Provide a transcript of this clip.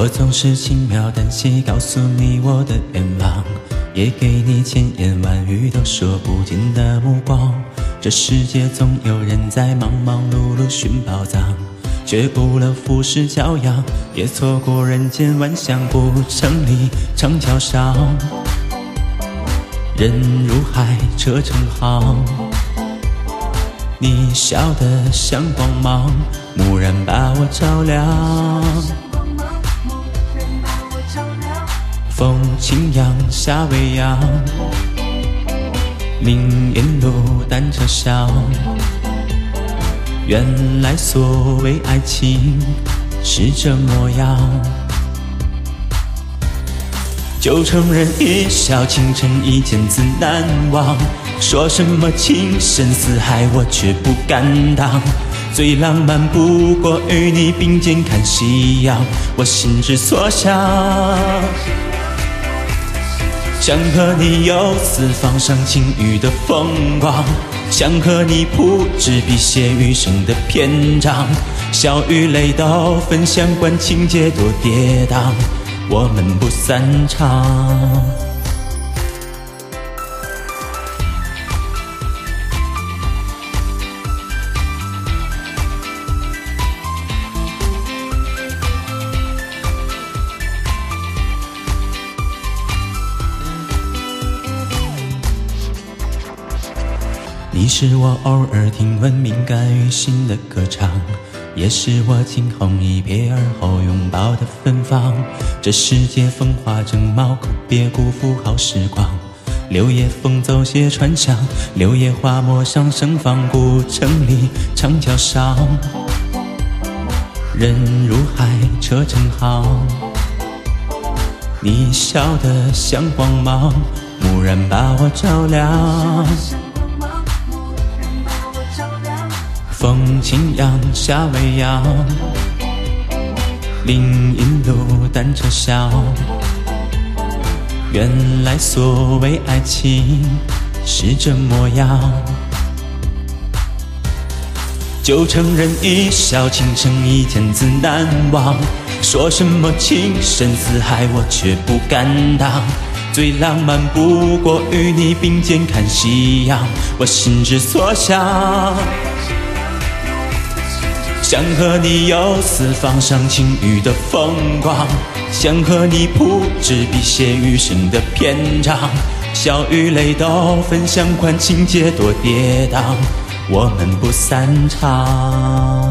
我总是轻描淡写告诉你我的愿望，也给你千言万语都说不尽的目光。这世界总有人在忙忙碌碌寻宝藏，却顾了浮世骄阳，也错过人间万象不成里长桥上。人如海，车成行，你笑得像光芒，蓦然把我照亮。风轻扬，夏未央，林荫路，单车响。原来所谓爱情是这模样。旧承认一笑倾城，一见自难忘。说什么情深似海，我却不敢当。最浪漫不过与你并肩看夕阳，我心之所向。想和你游四方赏晴雨的风光，想和你铺纸笔写余生的篇章，笑与泪都分享，管情节多跌宕，我们不散场。你是我偶尔听闻敏感于心的歌唱，也是我惊鸿一瞥而后拥抱的芬芳。这世界风华正茂，可别辜负好时光。柳叶风走斜船香，柳叶花陌上盛放。古城里长桥上，人如海，车成行。你笑得像光芒，蓦然把我照亮。风轻扬，夏未央，林荫路，单车响。原来所谓爱情是这模样。旧承认一笑倾城，一见自难忘。说什么情深似海，我却不敢当。最浪漫不过与你并肩看夕阳，我心之所向。想和你游四方赏晴雨的风光，想和你铺纸笔写余生的篇章，笑与泪都分享，管情节多跌宕，我们不散场。